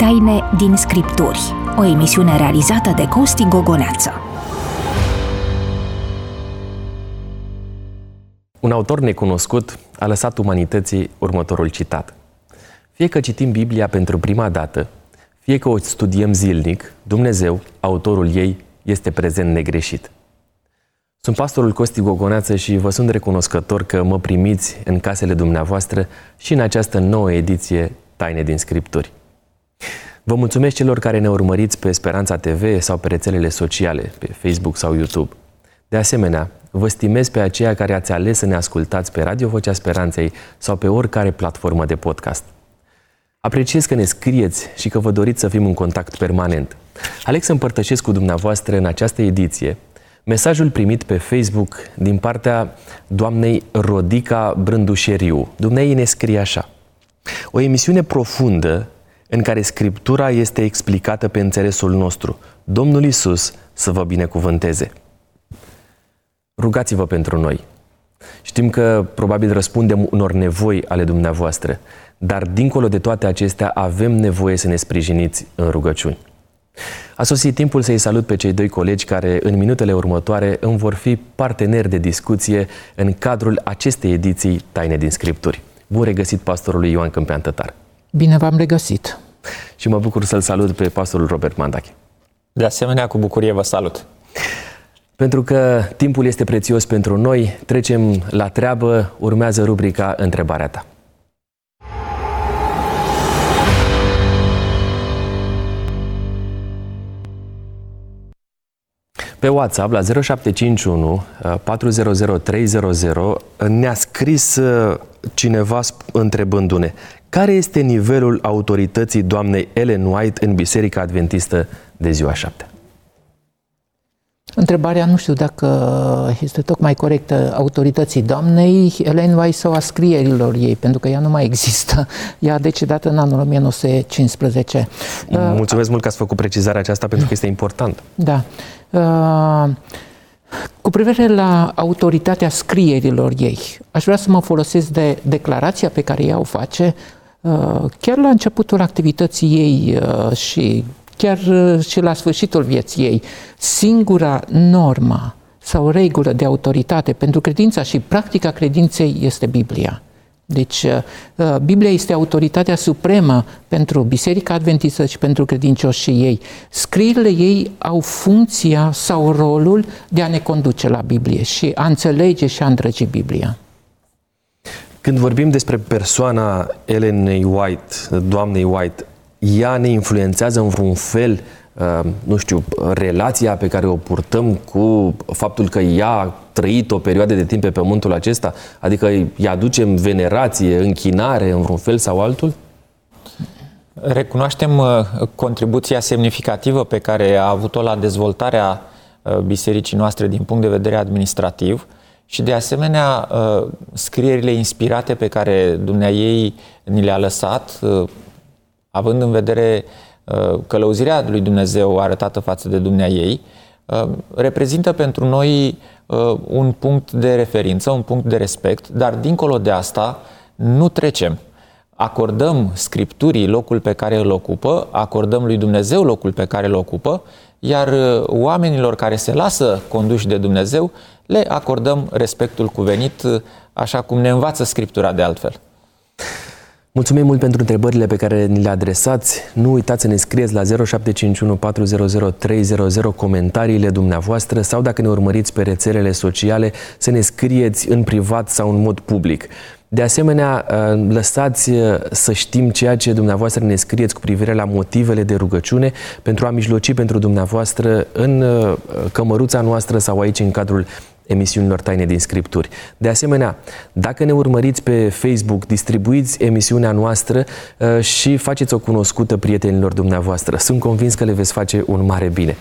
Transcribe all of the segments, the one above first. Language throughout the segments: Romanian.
Taine din Scripturi, o emisiune realizată de Costi Gogoneață. Un autor necunoscut a lăsat umanității următorul citat. Fie că citim Biblia pentru prima dată, fie că o studiem zilnic, Dumnezeu, autorul ei, este prezent negreșit. Sunt pastorul Costi Gogoneață și vă sunt recunoscător că mă primiți în casele dumneavoastră și în această nouă ediție Taine din Scripturi. Vă mulțumesc celor care ne urmăriți pe Speranța TV sau pe rețelele sociale, pe Facebook sau YouTube. De asemenea, vă stimez pe aceia care ați ales să ne ascultați pe Radio Vocea Speranței sau pe oricare platformă de podcast. Apreciez că ne scrieți și că vă doriți să fim în contact permanent. Alex să împărtășesc cu dumneavoastră în această ediție mesajul primit pe Facebook din partea doamnei Rodica Brândușeriu. Dumnezeu ne scrie așa. O emisiune profundă în care Scriptura este explicată pe înțelesul nostru. Domnul Isus să vă binecuvânteze. Rugați-vă pentru noi. Știm că probabil răspundem unor nevoi ale dumneavoastră, dar dincolo de toate acestea avem nevoie să ne sprijiniți în rugăciuni. A sosit timpul să-i salut pe cei doi colegi care în minutele următoare îmi vor fi parteneri de discuție în cadrul acestei ediții Taine din Scripturi. Bun regăsit pastorului Ioan Câmpean Tătar. Bine v-am regăsit. Și mă bucur să-l salut pe pastorul Robert Mandache. De asemenea, cu bucurie vă salut. Pentru că timpul este prețios pentru noi, trecem la treabă, urmează rubrica Întrebarea ta. Pe WhatsApp la 0751 400 300 ne-a scris uh, cineva întrebându-ne care este nivelul autorității doamnei Ellen White în Biserica Adventistă de ziua 7? Întrebarea nu știu dacă este tocmai corectă autorității doamnei Ellen White sau a scrierilor ei, pentru că ea nu mai există. Ea a decedat în anul 1915. Mulțumesc mult că ați făcut precizarea aceasta pentru că este important. Da. Uh, cu privire la autoritatea scrierilor ei, aș vrea să mă folosesc de declarația pe care ea o face uh, chiar la începutul activității ei uh, și chiar și la sfârșitul vieții ei. Singura normă sau regulă de autoritate pentru credința și practica credinței este Biblia. Deci, uh, uh, Biblia este autoritatea supremă pentru Biserica Adventistă și pentru credincioșii ei. Scrierile ei au funcția sau rolul de a ne conduce la Biblie și a înțelege și a îndrăgi Biblia. Când vorbim despre persoana Ellen White, doamnei White, ea ne influențează în vreun fel uh, Uh, nu știu, relația pe care o purtăm cu faptul că ea a trăit o perioadă de timp pe pământul acesta? Adică îi aducem venerație, închinare în vreun fel sau altul? Recunoaștem uh, contribuția semnificativă pe care a avut-o la dezvoltarea uh, bisericii noastre din punct de vedere administrativ și de asemenea scrierile inspirate pe care dumnea ei ni le-a lăsat, având în vedere uh, Uh, călăuzirea lui Dumnezeu arătată față de Dumnea ei, uh, reprezintă pentru noi uh, un punct de referință, un punct de respect, dar dincolo de asta nu trecem. Acordăm Scripturii locul pe care îl ocupă, acordăm lui Dumnezeu locul pe care îl ocupă, iar oamenilor care se lasă conduși de Dumnezeu, le acordăm respectul cuvenit, așa cum ne învață Scriptura de altfel. Mulțumim mult pentru întrebările pe care ni le adresați. Nu uitați să ne scrieți la 0751 400 300 comentariile dumneavoastră sau dacă ne urmăriți pe rețelele sociale să ne scrieți în privat sau în mod public. De asemenea, uh, lăsați uh, să știm ceea ce dumneavoastră ne scrieți cu privire la motivele de rugăciune pentru a mijloci pentru dumneavoastră în uh, cămăruța noastră sau aici în cadrul emisiunilor Taine din Scripturi. De asemenea, dacă ne urmăriți pe Facebook, distribuiți emisiunea noastră uh, și faceți-o cunoscută prietenilor dumneavoastră. Sunt convins că le veți face un mare bine.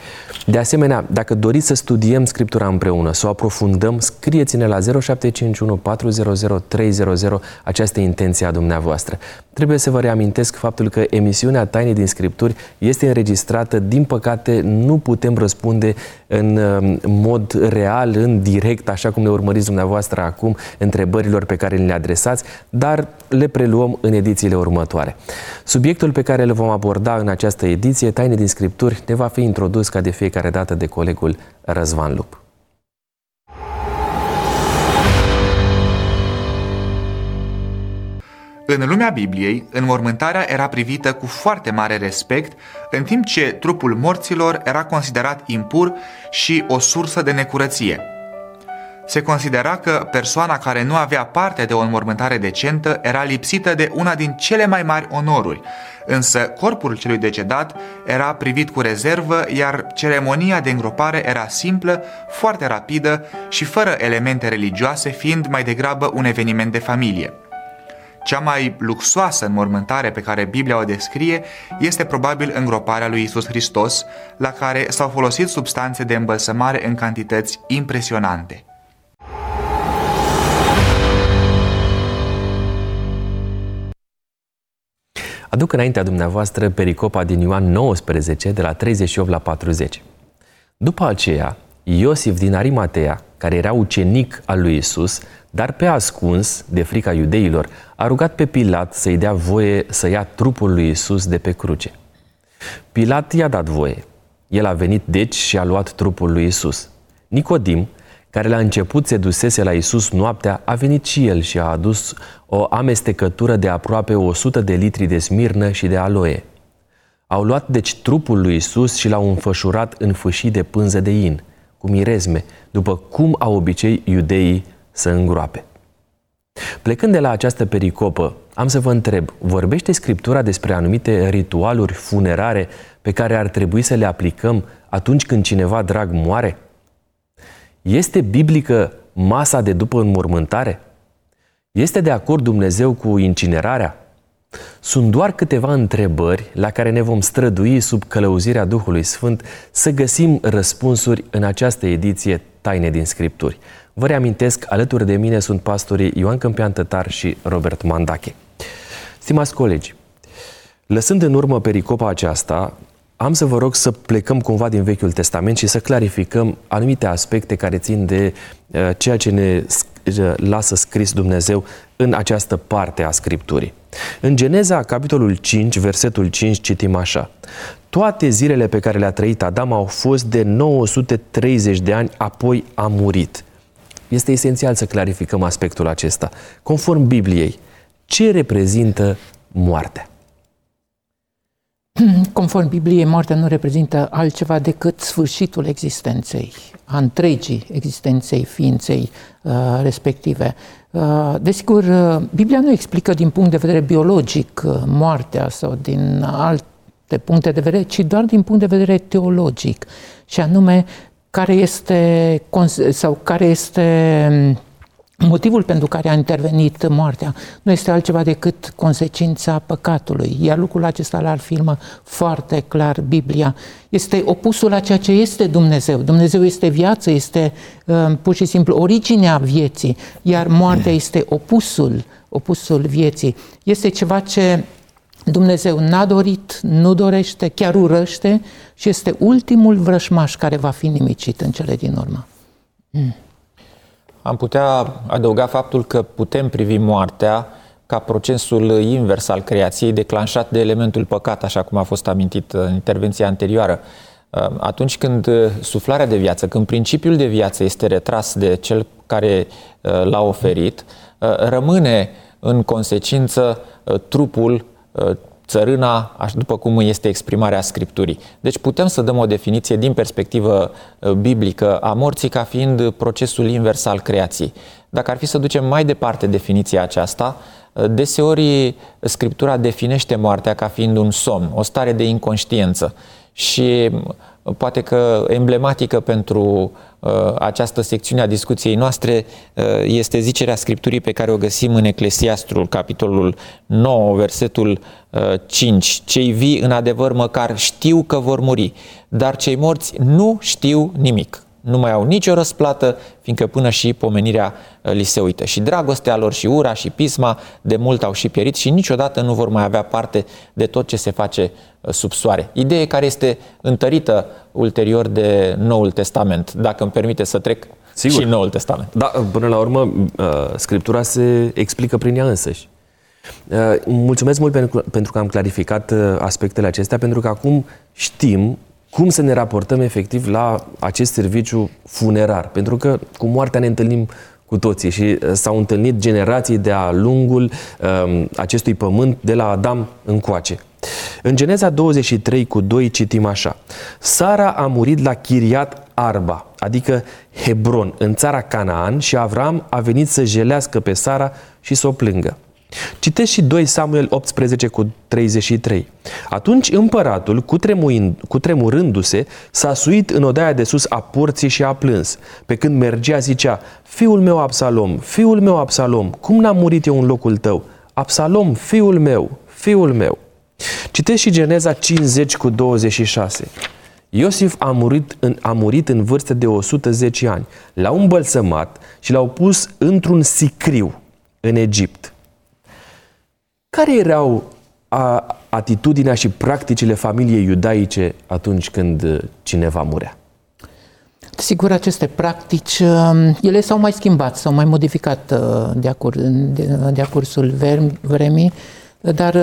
De asemenea, dacă doriți să studiem Scriptura împreună, să o aprofundăm, scrieți-ne la 0751 400 300 această intenție a dumneavoastră. Trebuie să vă reamintesc faptul că emisiunea Taine din Scripturi este înregistrată. Din păcate, nu putem răspunde în um, mod real, în direct, așa cum ne urmăriți dumneavoastră acum, întrebărilor pe care le adresați, dar le preluăm în edițiile următoare. Subiectul pe care îl vom aborda în această ediție, Taine din Scripturi, ne va fi introdus ca de fiecare dată de colegul Răzvan Lup. În lumea Bibliei, înmormântarea era privită cu foarte mare respect, în timp ce trupul morților era considerat impur și o sursă de necurăție. Se considera că persoana care nu avea parte de o înmormântare decentă era lipsită de una din cele mai mari onoruri, însă corpul celui decedat era privit cu rezervă, iar ceremonia de îngropare era simplă, foarte rapidă și fără elemente religioase, fiind mai degrabă un eveniment de familie. Cea mai luxoasă înmormântare pe care Biblia o descrie este probabil îngroparea lui Isus Hristos, la care s-au folosit substanțe de îmbălsămare în cantități impresionante. Aduc înaintea dumneavoastră pericopa din Ioan 19, de la 38 la 40. După aceea, Iosif din Arimatea, care era ucenic al lui Isus, dar pe ascuns, de frica iudeilor, a rugat pe Pilat să-i dea voie să ia trupul lui Isus de pe cruce. Pilat i-a dat voie. El a venit deci și a luat trupul lui Isus. Nicodim, care la început se dusese la Isus noaptea, a venit și el și a adus o amestecătură de aproape 100 de litri de smirnă și de aloe. Au luat deci trupul lui Isus și l-au înfășurat în fâșii de pânză de in, cu mirezme, după cum au obicei iudeii să îngroape. Plecând de la această pericopă, am să vă întreb, vorbește Scriptura despre anumite ritualuri funerare pe care ar trebui să le aplicăm atunci când cineva drag moare? Este biblică masa de după înmormântare? Este de acord Dumnezeu cu incinerarea? Sunt doar câteva întrebări la care ne vom strădui sub călăuzirea Duhului Sfânt să găsim răspunsuri în această ediție Taine din Scripturi. Vă reamintesc, alături de mine sunt pastorii Ioan Câmpian Tătar și Robert Mandache. Stimați colegi, lăsând în urmă pericopa aceasta, am să vă rog să plecăm cumva din Vechiul Testament și să clarificăm anumite aspecte care țin de uh, ceea ce ne uh, lasă scris Dumnezeu în această parte a Scripturii. În Geneza, capitolul 5, versetul 5, citim așa. Toate zilele pe care le-a trăit Adam au fost de 930 de ani, apoi a murit. Este esențial să clarificăm aspectul acesta. Conform Bibliei, ce reprezintă moartea? Conform Bibliei, moartea nu reprezintă altceva decât sfârșitul existenței, a întregii existenței ființei uh, respective. Uh, desigur, uh, Biblia nu explică din punct de vedere biologic uh, moartea sau din alte puncte de vedere, ci doar din punct de vedere teologic, și anume care este, sau care este mm, motivul pentru care a intervenit moartea. Nu este altceva decât consecința păcatului, iar lucrul acesta îl afirmă foarte clar Biblia. Este opusul la ceea ce este Dumnezeu. Dumnezeu este viață, este uh, pur și simplu originea vieții, iar moartea este opusul, opusul vieții. Este ceva ce Dumnezeu n-a dorit, nu dorește, chiar urăște și este ultimul vrășmaș care va fi nimicit în cele din urmă. Mm. Am putea adăuga faptul că putem privi moartea ca procesul invers al creației declanșat de elementul păcat, așa cum a fost amintit în intervenția anterioară. Atunci când suflarea de viață, când principiul de viață este retras de cel care uh, l-a oferit, uh, rămâne în consecință uh, trupul Uh, țărâna, după cum este exprimarea Scripturii. Deci putem să dăm o definiție din perspectivă uh, biblică a morții ca fiind procesul invers al creației. Dacă ar fi să ducem mai departe definiția aceasta, uh, deseori Scriptura definește moartea ca fiind un somn, o stare de inconștiență. Și poate că emblematică pentru uh, această secțiune a discuției noastre uh, este zicerea Scripturii pe care o găsim în Eclesiastrul, capitolul 9, versetul uh, 5. Cei vii în adevăr măcar știu că vor muri, dar cei morți nu știu nimic. Nu mai au nicio răsplată, fiindcă până și pomenirea uh, li se uită. Și dragostea lor și ura și pisma de mult au și pierit și niciodată nu vor mai avea parte de tot ce se face uh, sub soare. Idee care este întărită ulterior de Noul Testament, dacă îmi permite să trec Sigur. și Noul Testament. Da, până la urmă, uh, Scriptura se explică prin ea însăși. Mulțumesc mult pentru că am clarificat aspectele acestea, pentru că acum știm cum să ne raportăm efectiv la acest serviciu funerar. Pentru că cu moartea ne întâlnim cu toții și uh, s-au întâlnit generații de-a lungul um, acestui pământ de la Adam încoace. În Geneza 23 cu 2 citim așa. Sara a murit la Chiriat Arba, adică Hebron, în țara Canaan și Avram a venit să jelească pe Sara și să o plângă. Citeți și 2 Samuel 18 cu 33. Atunci împăratul, cu tremurându-se, s-a suit în odaia de sus a porții și a plâns. Pe când mergea zicea, fiul meu Absalom, fiul meu Absalom, cum n-am murit eu în locul tău? Absalom, fiul meu, fiul meu. Citeți și Geneza 50 cu 26. Iosif a murit, în, a murit în vârstă de 110 ani. L-au îmbălsămat și l-au pus într-un sicriu în Egipt. Care erau a, atitudinea și practicile familiei iudaice atunci când uh, cineva murea? Sigur, aceste practici, uh, ele s-au mai schimbat, s-au mai modificat uh, de-a, cur, de-a cursul vremii, dar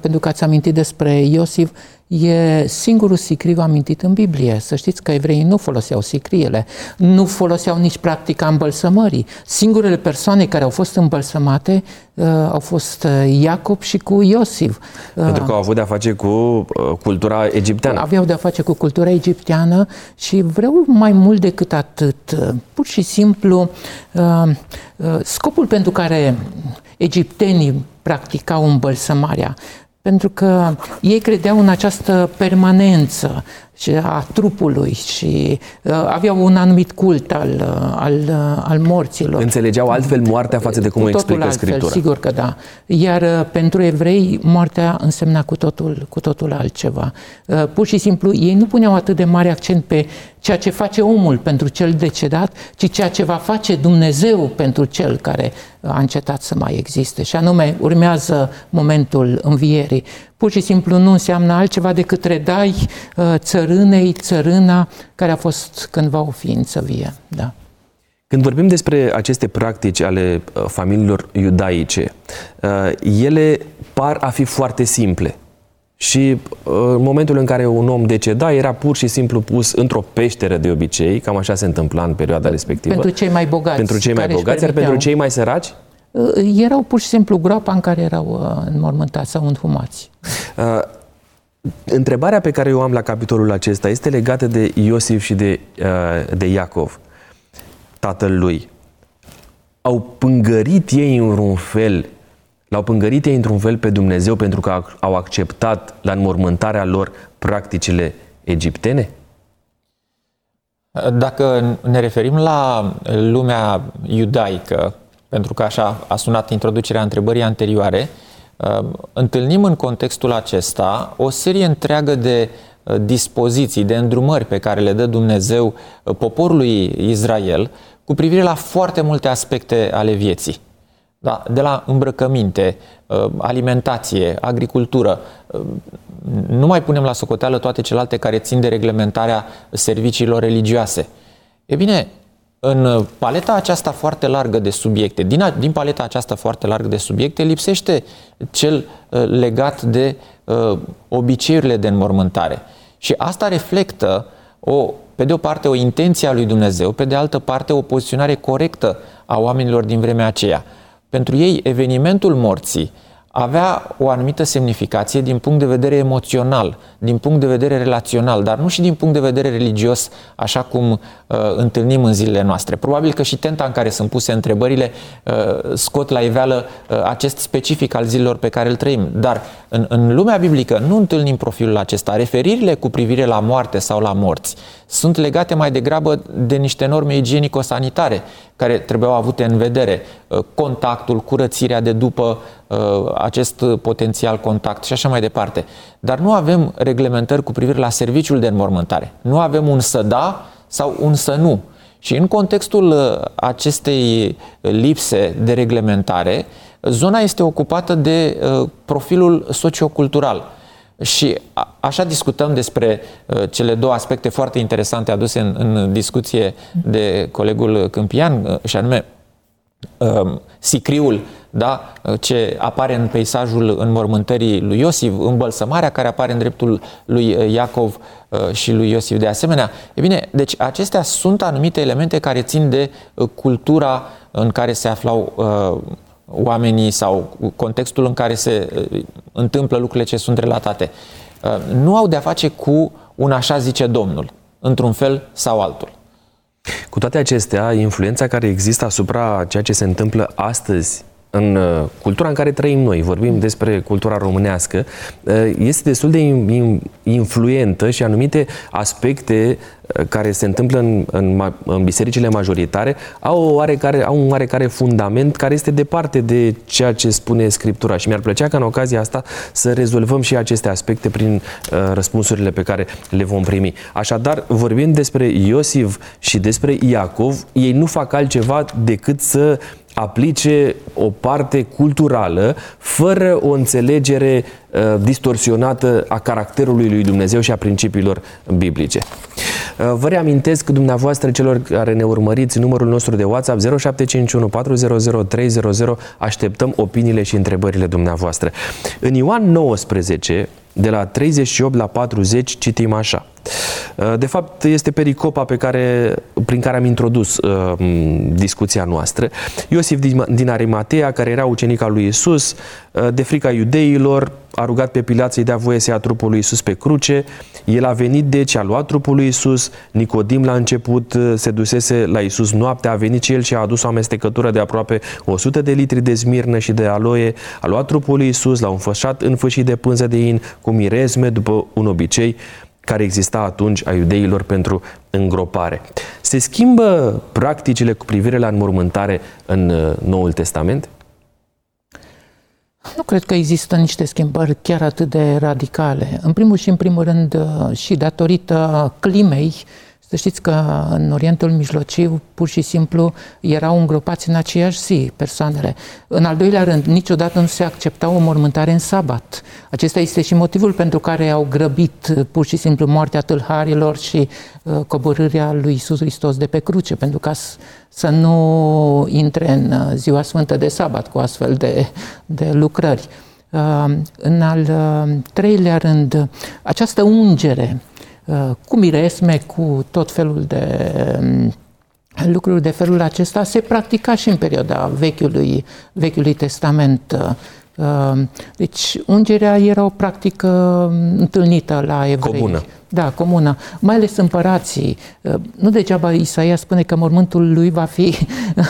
pentru că ați amintit despre Iosif, E singurul sicriu amintit în Biblie. Să știți că evreii nu foloseau sicriele, nu foloseau nici practica îmbălsămării. Singurele persoane care au fost îmbălsămate uh, au fost uh, Iacob și cu Iosif. Uh, Pentru că au avut de-a face cu uh, cultura egipteană. Aveau de-a face cu cultura egipteană și vreau mai mult decât atât. Uh, pur și simplu, uh, uh, scopul pentru care egiptenii practicau îmbălsămarea pentru că ei credeau în această permanență a trupului și uh, aveau un anumit cult al, uh, al, uh, al morților. Înțelegeau altfel moartea față de cum o explică altfel, Scriptura. Sigur că da. Iar uh, pentru evrei moartea însemna cu totul, cu totul altceva. Uh, pur și simplu ei nu puneau atât de mare accent pe ceea ce face omul pentru cel decedat, ci ceea ce va face Dumnezeu pentru cel care a încetat să mai existe. Și anume, urmează momentul învierii. Pur și simplu nu înseamnă altceva decât redai uh, țărânei, țărâna care a fost cândva o ființă vie. Da. Când vorbim despre aceste practici ale uh, familiilor iudaice, uh, ele par a fi foarte simple. Și în momentul în care un om deceda, era pur și simplu pus într-o peșteră de obicei, cam așa se întâmpla în perioada respectivă. Pentru cei mai bogați. Pentru cei mai bogați, iar pentru cei mai săraci? Erau pur și simplu groapa în care erau înmormântați sau înfumați. Uh, întrebarea pe care eu am la capitolul acesta este legată de Iosif și de, uh, de Iacov, tatăl lui. Au pângărit ei în un fel, l-au pângărit ei într-un fel pe Dumnezeu pentru că au acceptat la înmormântarea lor practicile egiptene? Dacă ne referim la lumea iudaică, pentru că așa a sunat introducerea întrebării anterioare, uh, Ehm, întâlnim în contextul acesta o serie întreagă de uh, dispoziții, de îndrumări pe care le dă Dumnezeu uh, poporului Israel cu privire la foarte multe aspecte ale vieții. Da, de la îmbrăcăminte, uh, alimentație, agricultură, nu mai punem la socoteală toate celelalte care țin de reglementarea serviciilor religioase. E bine, în paleta aceasta foarte largă de subiecte, din, din paleta aceasta foarte largă de subiecte, lipsește cel uh, legat de uh, obiceiurile de înmormântare. Și asta reflectă, o, pe de o parte, o intenție a lui Dumnezeu, pe de altă parte, o poziționare corectă a oamenilor din vremea aceea. Pentru ei, evenimentul morții avea o anumită semnificație din punct de vedere emoțional, din punct de vedere relațional, dar nu și din punct de vedere religios, așa cum uh, întâlnim în zilele noastre. Probabil că și tenta în care sunt puse întrebările uh, scot la iveală uh, acest specific al zilelor pe care îl trăim. Dar în, în lumea biblică nu întâlnim profilul acesta. Referirile cu privire la moarte sau la morți sunt legate mai degrabă de niște norme igienico-sanitare care trebuiau avute în vedere. Uh, contactul, curățirea de după uh, acest potențial contact și așa mai departe. Dar nu avem reglementări cu privire la serviciul de înmormântare. Nu avem un să da sau un să nu. Și în contextul acestei lipse de reglementare, zona este ocupată de profilul sociocultural și a, așa discutăm despre uh, cele două aspecte foarte interesante aduse în, în discuție de colegul Câmpian, uh, și anume uh, sicriul da, ce apare în peisajul înmormântării lui Iosif, îmbălsămarea care apare în dreptul lui Iacov uh, și lui Iosif de asemenea. E bine, deci acestea sunt anumite elemente care țin de uh, cultura în care se aflau uh, oamenii sau contextul în care se uh, întâmplă lucrurile ce sunt relatate, uh, nu au de-a face cu un așa zice Domnul, într-un fel sau altul. Cu toate acestea, influența care există asupra ceea ce se întâmplă astăzi în uh, cultura în care trăim noi, vorbim despre cultura românească, uh, este destul de influentă și anumite aspecte uh, care se întâmplă în, în, în bisericile majoritare au, o oarecare, au un oarecare fundament care este departe de ceea ce spune Scriptura. Și mi-ar plăcea ca în ocazia asta să rezolvăm și aceste aspecte prin uh, răspunsurile pe care le vom primi. Așadar, vorbind despre Iosif și despre Iacov, ei nu fac altceva decât să aplice o parte culturală fără o înțelegere uh, distorsionată a caracterului lui Dumnezeu și a principiilor biblice. Uh, vă reamintesc dumneavoastră celor care ne urmăriți numărul nostru de WhatsApp 0751 400 300. Așteptăm opiniile și întrebările dumneavoastră. În Ioan 19, de la 38 la 40, citim așa. Uh, de fapt, este pericopa pe care, prin care am introdus uh, discuția noastră. Iosif din Arimatea, care era ucenic al lui Isus, uh, de frica iudeilor, a rugat pe Pilat să-i dea voie să ia trupul lui Isus pe cruce. El a venit deci, a luat trupul lui Isus. Nicodim la început uh, se dusese la Isus noaptea, a venit și el și a adus o amestecătură de aproape 100 de litri de smirnă și de aloe. A luat trupul lui Isus, l-a înfășat în fâșii de pânză de in cu mirezme după un obicei care exista atunci a iudeilor pentru îngropare. Se schimbă practicile cu privire la înmormântare în uh, Noul Testament? Nu cred că există niște schimbări chiar atât de radicale. În primul și în primul rând uh, și datorită climei, să știți că în Orientul Mijlociu pur și simplu erau îngropați în aceeași zi persoanele. În al doilea rând, niciodată nu se accepta o mormântare în sabat. Acesta este și motivul pentru care au grăbit pur și simplu moartea tâlharilor și uh, coborârea lui Isus Hristos de pe cruce, pentru ca să nu intre în uh, ziua sfântă de sabat cu astfel de, de lucrări. Uh, în al uh, treilea rând, această ungere Uh, cu miresme, cu tot felul de um, lucruri de felul acesta se practica și în perioada Vechiului, Vechiului Testament. Uh, deci ungerea era o practică întâlnită la evrei. Comună. Da, comună. Mai ales împărații. Uh, nu degeaba Isaia spune că mormântul lui va fi uh,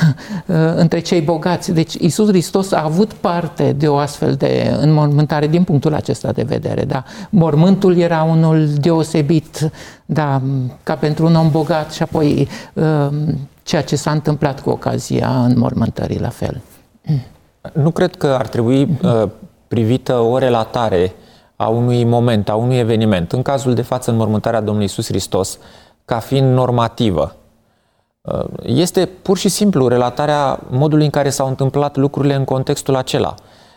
între cei bogați. Deci Isus Hristos a avut parte de o astfel de înmormântare din punctul acesta de vedere. Da. Mormântul era unul deosebit, da, ca pentru un om bogat și apoi uh, ceea ce s-a întâmplat cu ocazia înmormântării la fel. Nu cred că ar trebui privită o relatare a unui moment, a unui eveniment, în cazul de față înmormântarea Domnului Isus Hristos, ca fiind normativă. Uh, este pur și simplu relatarea modului în care s-au întâmplat lucrurile în contextul acela.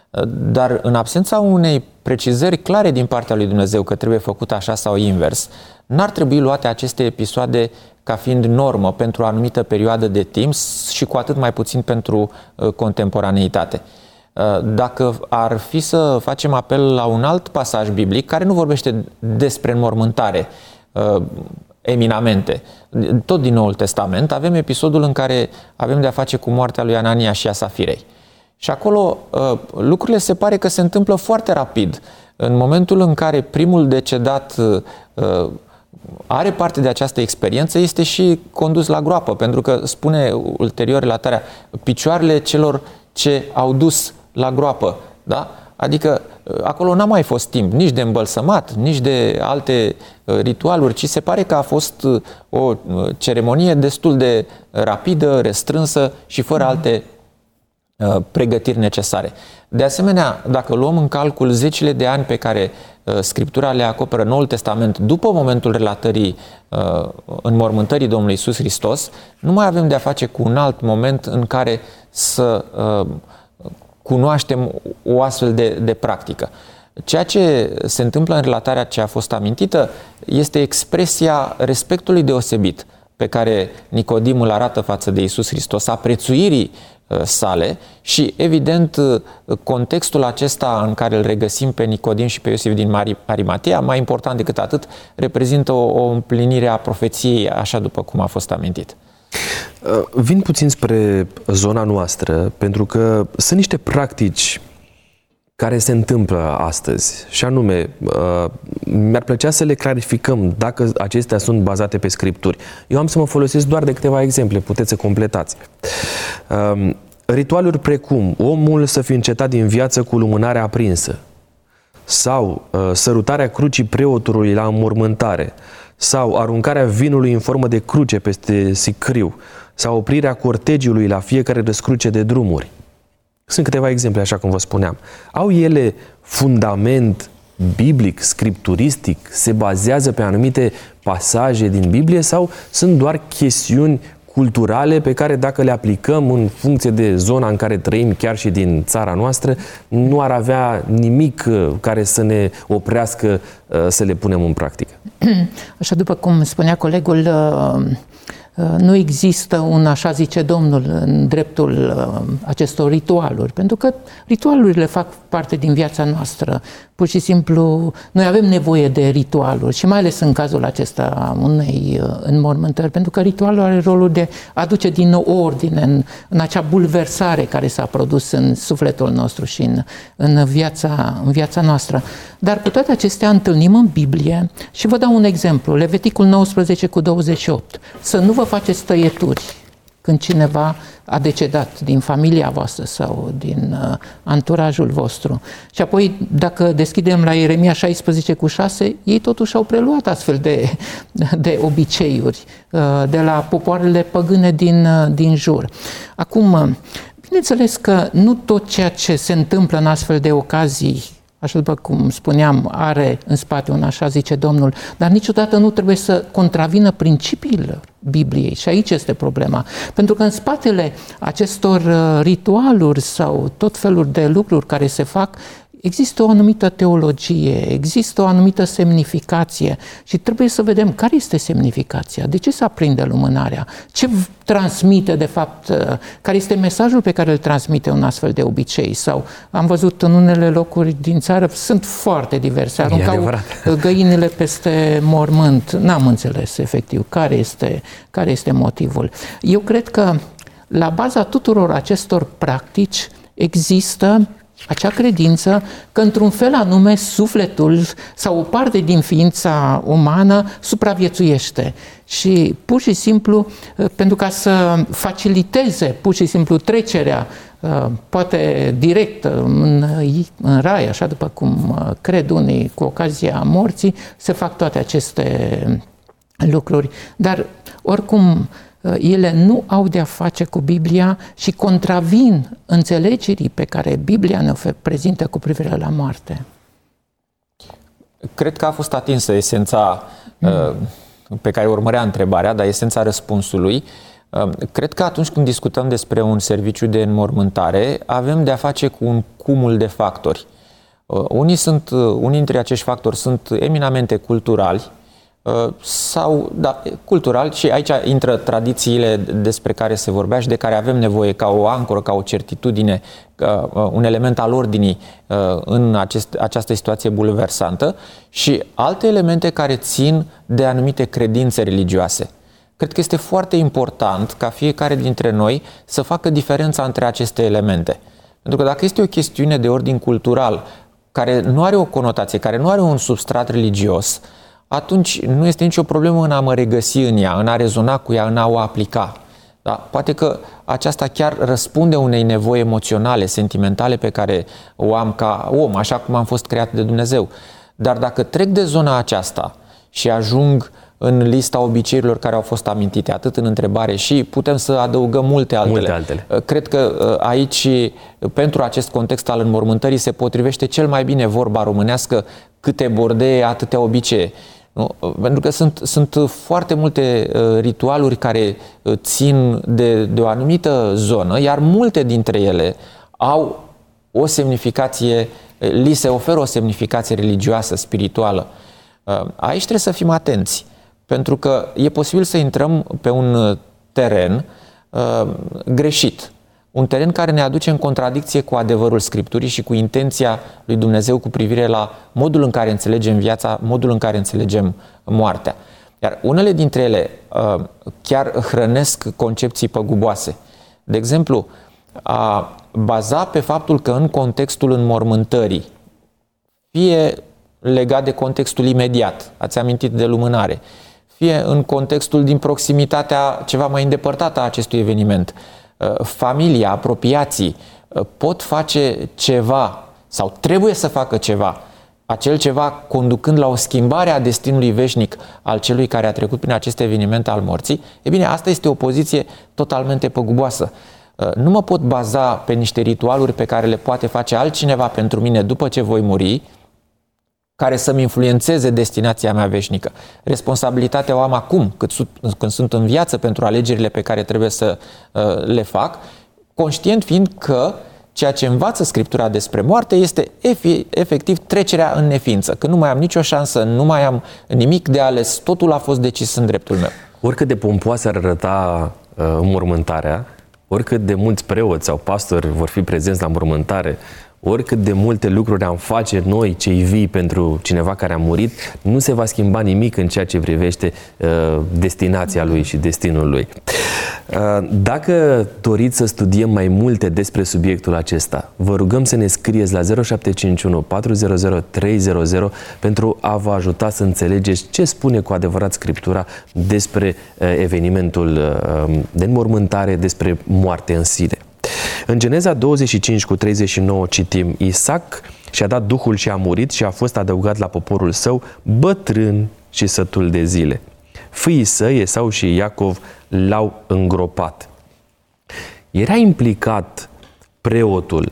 Uh, dar în absența unei precizări clare din partea lui Dumnezeu că trebuie făcut așa sau invers, n-ar trebui luate aceste episoade ca fiind normă pentru o anumită perioadă de timp și cu atât mai puțin pentru uh, contemporaneitate. Uh, dacă ar fi să facem apel la un alt pasaj biblic care nu vorbește despre înmormântare uh, eminamente, tot din Noul Testament, avem episodul în care avem de-a face cu moartea lui Anania și a Safirei. Și acolo uh, lucrurile se pare că se întâmplă foarte rapid. În momentul în care primul decedat are parte de această experiență, este și condus la groapă, pentru că spune ulterior relatarea, picioarele celor ce au dus la groapă. Da? Adică uh, acolo n-a mai fost timp nici de îmbălsămat, nici de alte uh, ritualuri, ci se pare că a fost uh, o ceremonie destul de rapidă, restrânsă și fără alte uh, pregătiri necesare. De asemenea, dacă luăm în calcul zecile de ani pe care uh, Scriptura le acoperă Noul Testament după momentul relatării uh, înmormântării Domnului Isus Hristos, nu mai avem de a face cu un alt moment în care să uh, cunoaștem o astfel de, de practică. Ceea ce se întâmplă în relatarea ce a fost amintită este expresia respectului deosebit pe care Nicodimul arată față de Isus Hristos, a prețuirii uh, sale și, evident, uh, contextul acesta în care îl regăsim pe Nicodim și pe Iosif din Arimatea, mai important decât atât, reprezintă o, o împlinire a profeției, așa după cum a fost amintit. Uh, vin puțin spre zona noastră, pentru că sunt niște practici care se întâmplă astăzi. Și anume, uh, mi-ar plăcea să le clarificăm dacă acestea sunt bazate pe scripturi. Eu am să mă folosesc doar de câteva exemple, puteți să completați. Um, ritualuri precum omul să fie încetat din viață cu lumânarea aprinsă sau uh, sărutarea crucii preotului la înmormântare sau aruncarea vinului în formă de cruce peste sicriu sau oprirea cortegiului la fiecare răscruce de drumuri sunt câteva exemple, așa cum vă spuneam. Au ele fundament biblic, scripturistic, se bazează pe anumite pasaje din Biblie sau sunt doar chestiuni culturale pe care dacă le aplicăm în funcție de zona în care trăim, chiar și din țara noastră, nu ar avea nimic uh, care să ne oprească uh, să le punem în practică. Așa după cum spunea colegul, uh, Uh, nu există un așa zice Domnul în dreptul uh, acestor ritualuri, pentru că ritualurile fac parte din viața noastră. Pur și simplu, noi avem nevoie de ritualuri și mai ales în cazul acesta unei uh, înmormântări, pentru că ritualul are rolul de a aduce din nou ordine în, în acea bulversare care s-a produs în sufletul nostru și în, în, viața, în viața noastră. Dar cu toate acestea întâlnim în Biblie și vă dau un exemplu, Leviticul 19 cu 28. Să nu vă faceți tăieturi când cineva a decedat din familia voastră sau din uh, anturajul vostru. Și apoi, dacă deschidem la Ieremia 16 cu 6, ei totuși au preluat astfel de, de obiceiuri uh, de la popoarele păgâne din, uh, din jur. Acum, uh, bineînțeles că nu tot ceea ce se întâmplă în astfel de ocazii așa după cum spuneam, are în spate un așa zice Domnul, dar niciodată nu trebuie să contravină principiile Bibliei. Și aici este problema. Pentru că în spatele acestor uh, ritualuri sau tot felul de lucruri care se fac, există o anumită teologie, există o anumită semnificație și trebuie să vedem care este semnificația, de ce se aprinde lumânarea, ce transmite de fapt, uh, care este mesajul pe care îl transmite un astfel de obicei sau am văzut în unele locuri din țară, sunt foarte diverse, aruncau găinile peste mormânt, n-am înțeles efectiv care este, care este motivul. Eu cred că la baza tuturor acestor practici există acea credință că într-un fel anume sufletul sau o parte din ființa umană supraviețuiește și pur și simplu uh, pentru ca să faciliteze pur și simplu trecerea uh, poate direct în, în rai, așa după cum uh, cred unii cu ocazia morții, se fac toate aceste lucruri. Dar oricum Uh, ele nu au de-a face cu Biblia și contravin înțelegerii pe care Biblia ne prezintă cu privire la moarte. Cred că a fost atinsă esența mm. pe care urmărea întrebarea, dar esența răspunsului. Uh, cred că atunci când discutăm despre un serviciu de înmormântare, avem de a face cu un cumul de factori. Unii, sunt, unii dintre acești factori sunt eminamente culturali, Uh, sau da, cultural și aici intră tradițiile despre care se vorbea și de care avem nevoie ca o ancoră, ca o certitudine, ca uh, un element al ordinii uh, în acest, această situație bulversantă și alte elemente care țin de anumite credințe religioase. Cred că este foarte important ca fiecare dintre noi să facă diferența între aceste elemente. Pentru că dacă este o chestiune de ordin cultural care nu are o conotație, care nu are un substrat religios, uh, atunci nu este nicio problemă în a mă regăsi în ea, în a rezona cu ea, în a o aplica. Da? Poate că aceasta chiar răspunde unei nevoi emoționale, sentimentale pe care o am ca om, așa cum am fost creat de Dumnezeu. Dar dacă trec de zona aceasta și ajung în lista obiceiurilor care au fost amintite, atât în întrebare și putem să adăugăm multe altele. Multe altele. Cred că aici, pentru acest context al înmormântării, se potrivește cel mai bine vorba românească câte bordee, atâtea obicei. Nu? Pentru că sunt, sunt foarte multe uh, ritualuri care uh, țin de, de o anumită zonă, iar multe dintre ele au o semnificație, uh, li se oferă o semnificație religioasă, spirituală. Uh, aici trebuie să fim atenți, pentru că e posibil să intrăm pe un uh, teren uh, greșit un teren care ne aduce în contradicție cu adevărul Scripturii și cu intenția lui Dumnezeu cu privire la modul în care înțelegem viața, modul în care înțelegem moartea. Iar unele dintre ele uh, chiar hrănesc concepții păguboase. De exemplu, a baza pe faptul că în contextul înmormântării, fie legat de contextul imediat, ați amintit de lumânare, fie în contextul din proximitatea ceva mai îndepărtată a acestui eveniment, Uh, familia, apropiații uh, pot face ceva sau trebuie să facă ceva, acel ceva conducând la o schimbare a destinului veșnic al celui care a trecut prin acest eveniment al morții, e bine, asta este o poziție totalmente păguboasă. Uh, nu mă pot baza pe niște ritualuri pe care le poate face altcineva pentru mine după ce voi muri, care să-mi influențeze destinația mea veșnică. Responsabilitatea o am acum, când sunt în viață pentru alegerile pe care trebuie să uh, le fac, conștient fiind că ceea ce învață Scriptura despre moarte este efectiv trecerea în neființă, că nu mai am nicio șansă, nu mai am nimic de ales, totul a fost decis în dreptul meu. Oricât de pompoasă ar arăta uh, înmormântarea, oricât de mulți preoți sau pastori vor fi prezenți la mormântare, oricât de multe lucruri am face noi, cei vii, pentru cineva care a murit, nu se va schimba nimic în ceea ce privește uh, destinația lui și destinul lui. Uh, dacă doriți să studiem mai multe despre subiectul acesta, vă rugăm să ne scrieți la 0751 400 300 pentru a vă ajuta să înțelegeți ce spune cu adevărat Scriptura despre uh, evenimentul uh, de înmormântare, despre moarte în sine. În Geneza 25 cu 39 citim, Isaac și-a dat Duhul și a murit și a fost adăugat la poporul său bătrân și sătul de zile. Fiii săi, Esau și Iacov, l-au îngropat. Era implicat preotul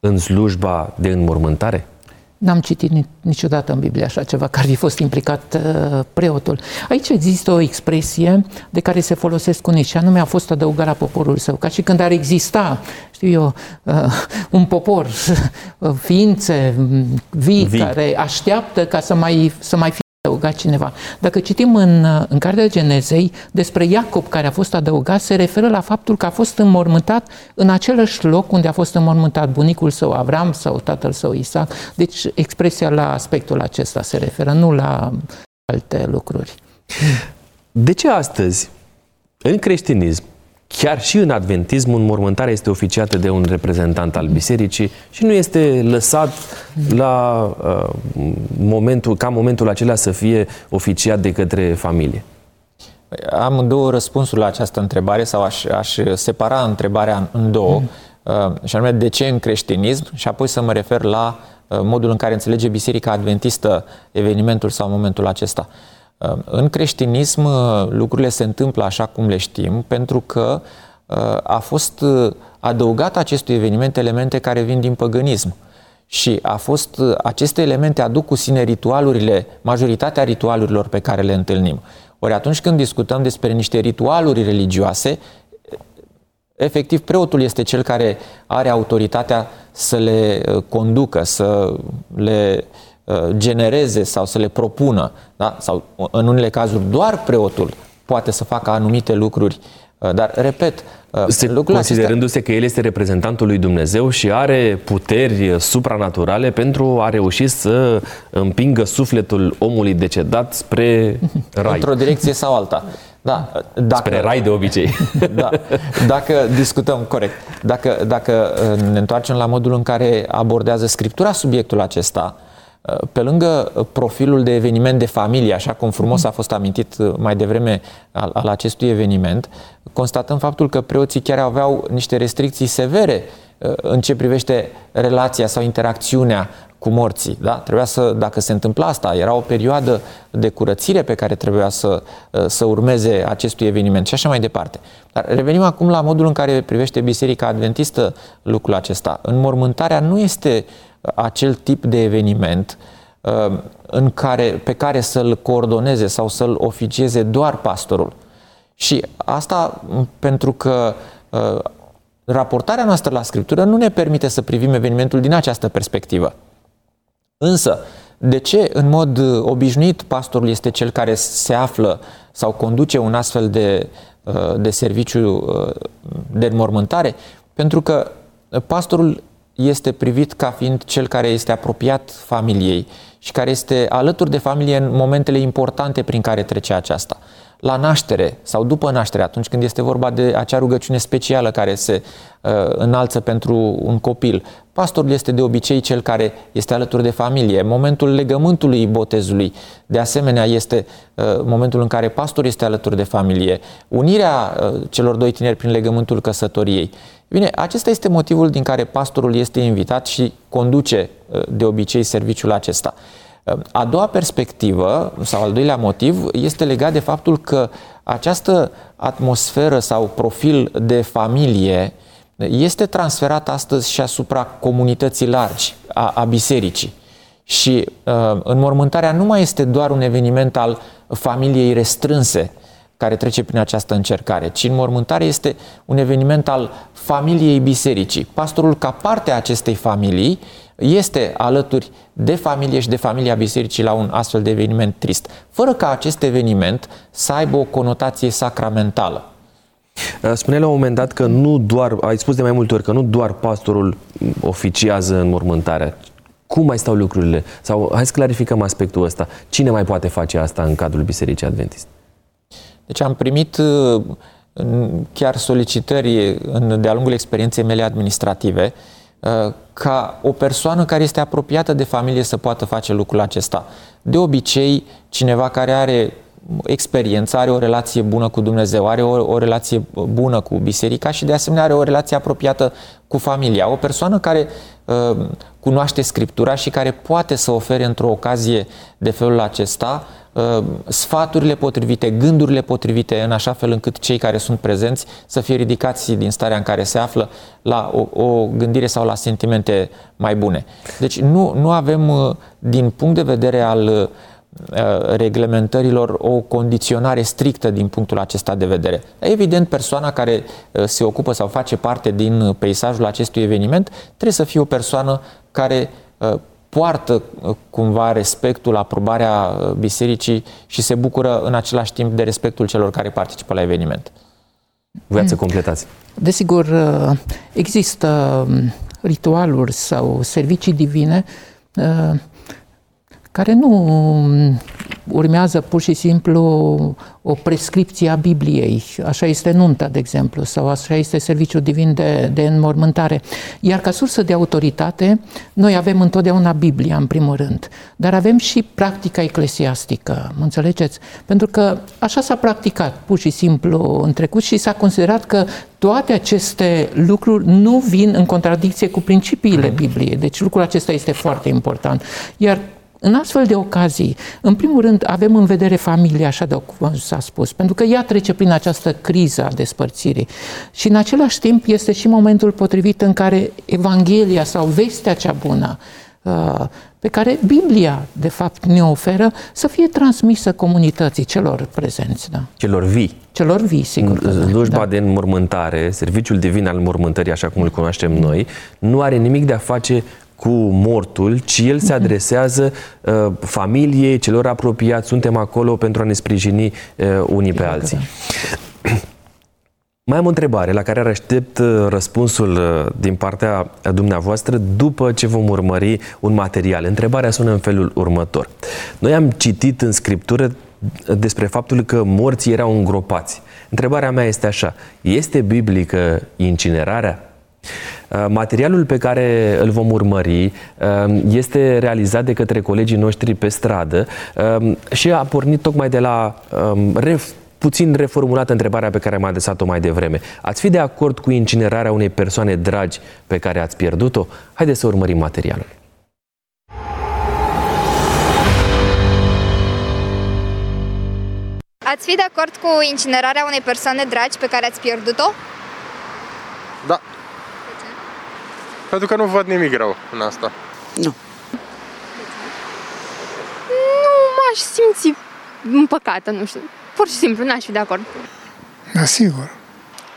în slujba de înmormântare? N-am citit niciodată în Biblie așa ceva, care ar fi fost implicat uh, preotul. Aici există o expresie de care se folosesc unii și anume a fost adăugat la poporul său, ca și când ar exista, știu eu, uh, un popor, uh, ființe vii, vii care așteaptă ca să mai, să mai fie adăugat cineva. Dacă citim în, în Cartea Genezei despre Iacob care a fost adăugat, se referă la faptul că a fost înmormântat în același loc unde a fost înmormântat bunicul său Avram sau tatăl său Isaac. Deci expresia la aspectul acesta se referă, nu la alte lucruri. De ce astăzi, în creștinism, Chiar și în adventism, înmormântarea este oficiată de un reprezentant al bisericii și nu este lăsat la uh, momentul, ca momentul acela să fie oficiat de către familie. Am două răspunsuri la această întrebare sau aș, aș separa întrebarea în două, mm. uh, și anume de ce în creștinism și apoi să mă refer la uh, modul în care înțelege Biserica Adventistă evenimentul sau momentul acesta. Uh, în creștinism uh, lucrurile se întâmplă așa cum le știm pentru că uh, a fost uh, adăugat acestui eveniment elemente care vin din păgânism. Și a fost, aceste elemente aduc cu sine ritualurile, majoritatea ritualurilor pe care le întâlnim. Ori atunci când discutăm despre niște ritualuri religioase, efectiv preotul este cel care are autoritatea să le conducă, să le uh, Uh, genereze sau să le propună, da? sau în unele cazuri doar preotul poate să facă anumite lucruri, uh, dar, repet, uh, se, considerându-se acestea... că el este reprezentantul lui Dumnezeu și are puteri supranaturale pentru a reuși să împingă sufletul omului decedat spre rai. Într-o direcție sau alta. Da, dacă, spre rai de obicei. Da, dacă discutăm corect, dacă, dacă ne întoarcem la modul în care abordează Scriptura subiectul acesta, pe lângă profilul de eveniment de familie, așa cum frumos a fost amintit mai devreme al, al acestui eveniment, constatăm faptul că preoții chiar aveau niște restricții severe uh, în ce privește relația sau interacțiunea cu morții. Da? Trebuia să, dacă se întâmpla asta, era o perioadă de curățire pe care trebuia să, uh, să urmeze acestui eveniment și așa mai departe. Dar revenim acum la modul în care privește Biserica Adventistă lucrul acesta. Înmormântarea nu este acel tip de eveniment uh, în care, pe care să-l coordoneze sau să-l oficieze doar pastorul. Și asta pentru că uh, raportarea noastră la Scriptură nu ne permite să privim evenimentul din această perspectivă. Însă, de ce în mod obișnuit pastorul este cel care se află sau conduce un astfel de, uh, de serviciu uh, de înmormântare? Pentru că pastorul este privit ca fiind cel care este apropiat familiei și care este alături de familie în momentele importante prin care trece aceasta la naștere sau după naștere, atunci când este vorba de acea rugăciune specială care se uh, înalță pentru un copil. Pastorul este de obicei cel care este alături de familie. Momentul legământului botezului, de asemenea, este uh, momentul în care pastorul este alături de familie. Unirea uh, celor doi tineri prin legământul căsătoriei. Bine, acesta este motivul din care pastorul este invitat și conduce uh, de obicei serviciul acesta. A doua perspectivă, sau al doilea motiv, este legat de faptul că această atmosferă sau profil de familie este transferat astăzi și asupra comunității largi, a, a bisericii. Și uh, înmormântarea nu mai este doar un eveniment al familiei restrânse care trece prin această încercare, ci înmormântarea este un eveniment al familiei bisericii. Pastorul, ca parte a acestei familii, este alături de familie și de familia bisericii la un astfel de eveniment trist, fără ca acest eveniment să aibă o conotație sacramentală. Uh, Spune la un moment dat că nu doar, ai spus de mai multe ori că nu doar pastorul oficiază în mormântarea. Cum mai stau lucrurile? Sau hai să clarificăm aspectul ăsta. Cine mai poate face asta în cadrul Bisericii Adventiste? Deci am primit uh, chiar solicitări de-a lungul experienței mele administrative Uh, ca o persoană care este apropiată de familie să poată face lucrul acesta. De obicei, cineva care are experiență, are o relație bună cu Dumnezeu, are o, o relație bună cu biserica și de asemenea are o relație apropiată cu familia. O persoană care uh, cunoaște Scriptura și care poate să ofere într-o ocazie de felul acesta uh, sfaturile potrivite, gândurile potrivite, în așa fel încât cei care sunt prezenți să fie ridicați din starea în care se află la o, o gândire sau la sentimente mai bune. Deci nu, nu avem, uh, din punct de vedere al uh, reglementărilor o condiționare strictă din punctul acesta de vedere. Evident, persoana care se ocupă sau face parte din peisajul acestui eveniment trebuie să fie o persoană care poartă uh, cumva respectul, aprobarea uh, bisericii și se bucură în același timp de respectul celor care participă la eveniment. Voiați să mm. completați? Desigur, uh, există um, ritualuri sau servicii divine care nu um, urmează pur și simplu o prescripție a Bibliei. Așa este nunta, de exemplu, sau așa este serviciul divin de, de înmormântare. Iar ca sursă de autoritate, noi avem întotdeauna Biblia, în primul rând, dar avem și practica eclesiastică, înțelegeți? Pentru că așa s-a practicat, pur și simplu, în trecut și s-a considerat că toate aceste lucruri nu vin în contradicție cu principiile Bibliei. Deci lucrul acesta este foarte important. Iar în astfel de ocazii, în primul rând, avem în vedere familia, așa de cum s-a spus, pentru că ea trece prin această criză a despărțirii. Și în același timp este și momentul potrivit în care Evanghelia sau vestea cea bună uh, pe care Biblia, de fapt, ne oferă, să fie transmisă comunității celor prezenți. Da? Celor vii. Celor vii, sigur. Slujba da. de înmormântare, serviciul divin al înmormântării, așa cum îl cunoaștem noi, nu are nimic de a face cu mortul, ci el se adresează uh, familiei, celor apropiați, suntem acolo pentru a ne sprijini uh, unii pe alții. Mai am o întrebare la care aștept uh, răspunsul uh, din partea dumneavoastră după ce vom urmări un material. Întrebarea sună în felul următor. Noi am citit în scriptură despre faptul că morții erau îngropați. Întrebarea mea este așa, este biblică incinerarea? Uh, materialul pe care îl vom urmări uh, este realizat de către colegii noștri pe stradă uh, și a pornit tocmai de la um, ref puțin reformulată întrebarea pe care am adresat-o mai devreme. Ați fi de acord cu incinerarea unei persoane dragi pe care ați pierdut-o? Haideți să urmărim materialul. Ați fi de acord cu incinerarea unei persoane dragi pe care ați pierdut-o? Da, pentru că nu văd nimic rău în asta. Nu. Nu m-aș simți împăcată, nu știu. Pur și simplu, n-aș fi de acord. Da, sigur.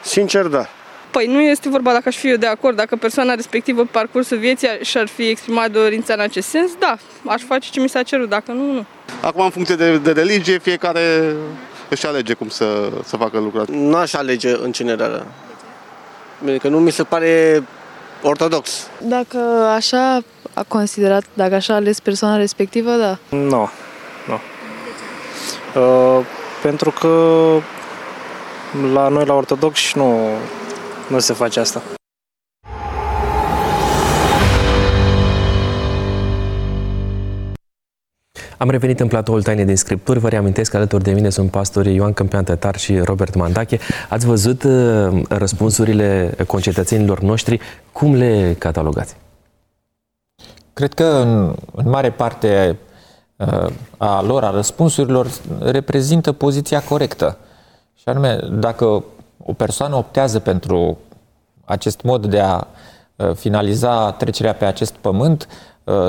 Sincer, da. Păi nu este vorba dacă aș fi eu de acord, dacă persoana respectivă pe parcursul vieții și-ar fi exprimat dorința în acest sens, da, aș face ce mi s-a cerut, dacă nu, nu. Acum, în funcție de, de religie, fiecare își alege cum să, să facă lucrurile. Nu aș alege incinerarea. Că nu mi se pare ortodox. Dacă așa a considerat, dacă așa a ales persoana respectivă, da. Nu, nu. Uh, pentru că la noi, la ortodoxi, nu, nu se face asta. Am revenit în platoul Taine din Scripturi. Vă reamintesc că alături de mine sunt pastorii Ioan Câmpian Tătar și Robert Mandache. Ați văzut uh, răspunsurile concetățenilor noștri. Cum le catalogați? Cred că în, în mare parte uh, a lor, a răspunsurilor, reprezintă poziția corectă. Și anume, dacă o persoană optează pentru acest mod de a uh, finaliza trecerea pe acest pământ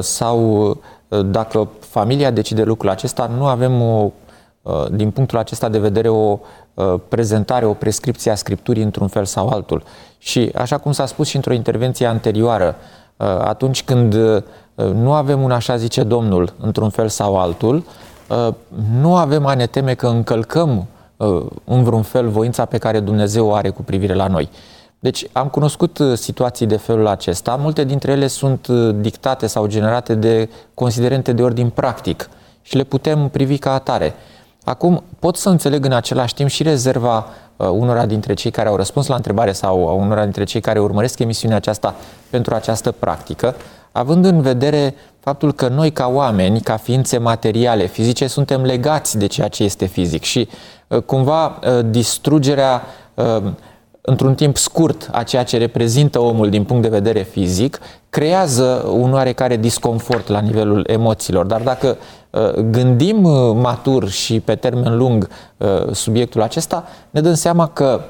sau dacă familia decide lucrul acesta, nu avem o, uh, din punctul acesta de vedere o uh, prezentare, o prescripție a Scripturii într-un fel sau altul. Și așa cum s-a spus și într-o intervenție anterioară, uh, atunci când nu avem un așa zice Domnul într-un fel sau altul, nu avem a ne teme că încălcăm în vreun fel voința pe care Dumnezeu o are cu privire la noi. Deci am cunoscut uh, situații de felul acesta. Multe dintre ele sunt uh, dictate sau generate de considerente de ordin practic și le putem privi ca atare. Acum, pot să înțeleg în același timp și rezerva uh, unora dintre cei care au răspuns la întrebare sau a unora dintre cei care urmăresc emisiunea aceasta pentru această practică, având în vedere faptul că noi ca oameni, ca ființe materiale, fizice, suntem legați de ceea ce este fizic și cumva distrugerea într-un timp scurt a ceea ce reprezintă omul din punct de vedere fizic, creează un oarecare disconfort la nivelul emoțiilor. Dar dacă uh, gândim uh, matur și pe termen lung uh, subiectul acesta, ne dăm seama că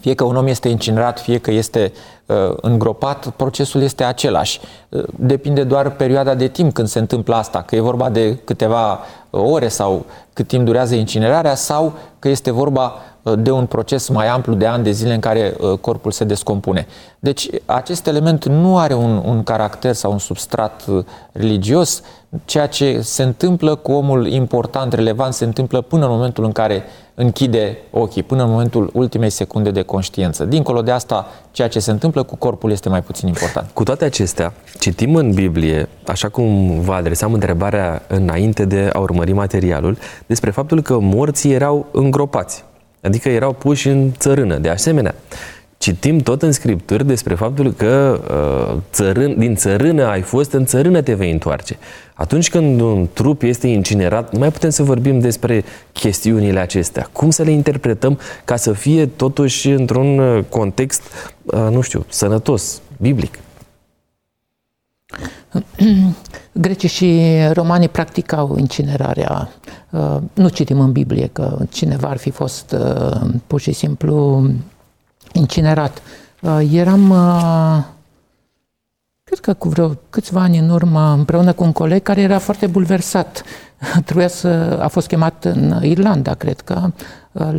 fie că un om este incinerat, fie că este uh, îngropat, procesul este același. Uh, depinde doar perioada de timp când se întâmplă asta, că e vorba de câteva ore sau cât timp durează incinerarea sau că este vorba Uh, de un proces mai amplu de ani de zile în care uh, corpul se descompune. Deci acest element nu are un, un caracter sau un substrat uh, religios. Ceea ce se întâmplă cu omul important, relevant, se întâmplă până în momentul în care închide ochii, până în momentul ultimei secunde de conștiință. Dincolo de asta, ceea ce se întâmplă cu corpul este mai puțin important. Cu toate acestea, citim în Biblie, așa cum vă adresam întrebarea înainte de a urmări materialul, despre faptul că morții erau îngropați. Adică erau puși în țărână. De asemenea, citim tot în scripturi despre faptul că uh, țărân, din țărână ai fost, în țărână te vei întoarce. Atunci când un trup este incinerat, nu mai putem să vorbim despre chestiunile acestea. Cum să le interpretăm ca să fie totuși într-un uh, context, uh, nu știu, sănătos, biblic? Grecii și romanii practicau incinerarea. Uh, nu citim în Biblie că cineva ar fi fost uh, pur și simplu incinerat. Uh, eram, cred că cu vreo câțiva ani în urmă, împreună cu un coleg care era foarte bulversat. Trebuia să, a fost chemat în Irlanda, cred că,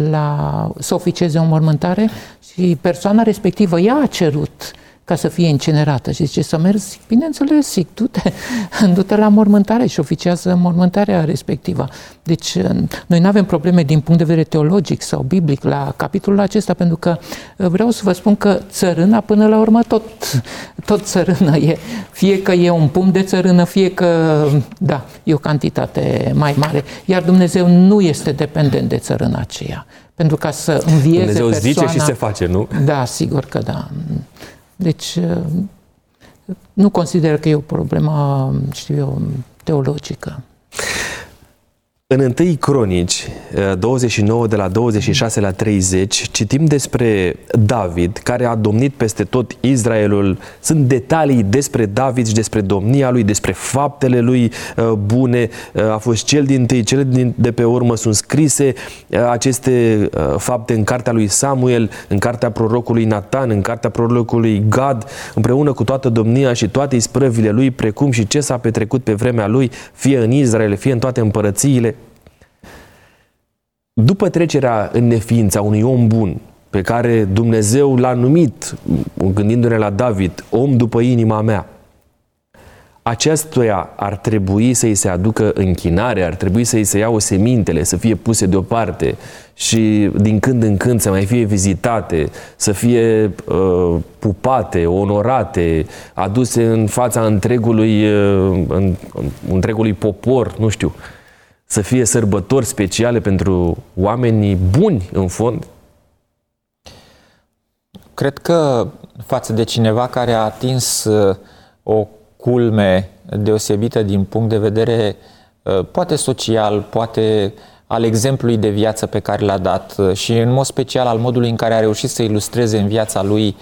la, să oficieze o mormântare și persoana respectivă, ea a cerut uh, ca să fie incinerată. Și zice să mergi, bineînțeles, zic, du-te, du-te la mormântare și oficiază mormântarea respectivă. Deci noi nu avem probleme din punct de vedere teologic sau biblic la capitolul acesta, pentru că uh, vreau să vă spun că țărâna până la urmă tot, tot țărână e. Fie că e un punct de țărână, fie că, da, e o cantitate mai mare. Iar Dumnezeu nu este dependent de țărâna aceea. Pentru ca să învieze Dumnezeu persoana... zice și se face, nu? Da, sigur că da. Deci uh, nu consider că e o problemă, știu eu, teologică. În 1 Cronici, 29 de la 26 la 30, citim despre David, care a domnit peste tot Israelul. Sunt detalii despre David și despre domnia lui, despre faptele lui bune. A fost cel din tâi, cele din, de pe urmă sunt scrise aceste fapte în cartea lui Samuel, în cartea prorocului Nathan, în cartea prorocului Gad, împreună cu toată domnia și toate isprăvile lui, precum și ce s-a petrecut pe vremea lui, fie în Israel, fie în toate împărățiile după trecerea în neființa unui om bun, pe care Dumnezeu l-a numit, gândindu-ne la David, om după inima mea, acestuia ar trebui să-i se aducă închinare, ar trebui să-i se iau semintele, să fie puse deoparte și din când în când să mai fie vizitate, să fie uh, pupate, onorate, aduse în fața întregului, uh, în, întregului popor, nu știu. Uh, să fie sărbători speciale pentru oamenii buni, în fond? Cred că față de cineva care a atins uh, o culme deosebită din punct de vedere uh, poate social, poate al exemplului de viață pe care l-a dat uh, și în mod special al modului în care a reușit să ilustreze în viața lui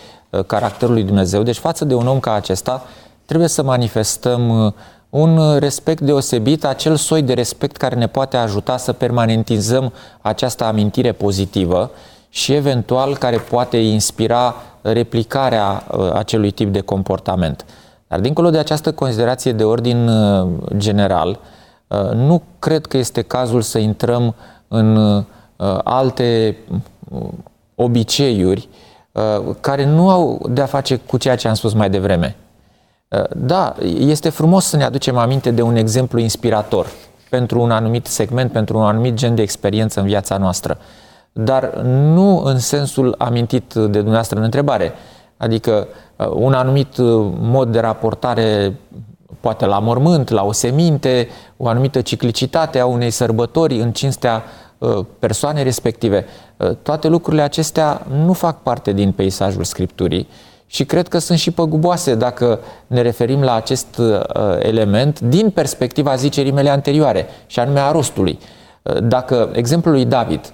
caracterul lui Dumnezeu. Deci față de un om ca acesta trebuie să manifestăm un respect deosebit, acel soi de respect care ne poate ajuta să permanentizăm această amintire pozitivă și eventual care poate inspira replicarea uh, acelui tip de comportament. Dar dincolo de această considerație de ordin uh, general, uh, nu cred că este cazul să intrăm în alte obiceiuri care nu au de a face cu ceea ce am spus mai devreme. Uh, da, este frumos să ne aducem aminte de un exemplu inspirator pentru un anumit segment, pentru un anumit gen de experiență în viața noastră, dar nu în sensul amintit de dumneavoastră în întrebare, adică uh, un anumit uh, mod de raportare poate la mormânt, la o seminte, o anumită ciclicitate a unei sărbători în cinstea persoanei respective. Toate lucrurile acestea nu fac parte din peisajul Scripturii, și cred că sunt și păguboase dacă ne referim la acest uh, element din perspectiva zicerii mele anterioare, și anume a rostului. Uh, dacă exemplul lui David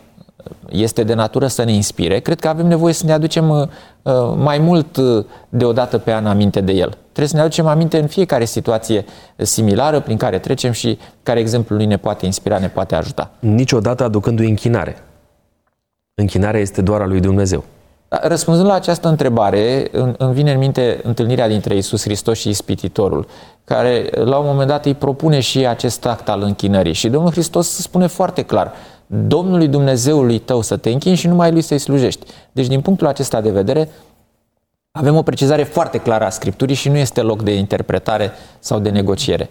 este de natură să ne inspire, cred că avem nevoie să ne aducem uh, mai mult deodată pe an aminte de el. Trebuie să ne aducem aminte în fiecare situație similară prin care trecem și care exemplul lui ne poate inspira, ne poate ajuta. Niciodată aducându-i închinare. Închinarea este doar a lui Dumnezeu. Răspunzând la această întrebare, îmi vine în minte întâlnirea dintre Isus Hristos și Ispititorul, care la un moment dat îi propune și acest act al închinării. Și Domnul Hristos spune foarte clar, Domnului Dumnezeului tău să te închini și numai lui să-i slujești. Deci, din punctul acesta de vedere, avem o precizare foarte clară a Scripturii și nu este loc de interpretare sau de negociere.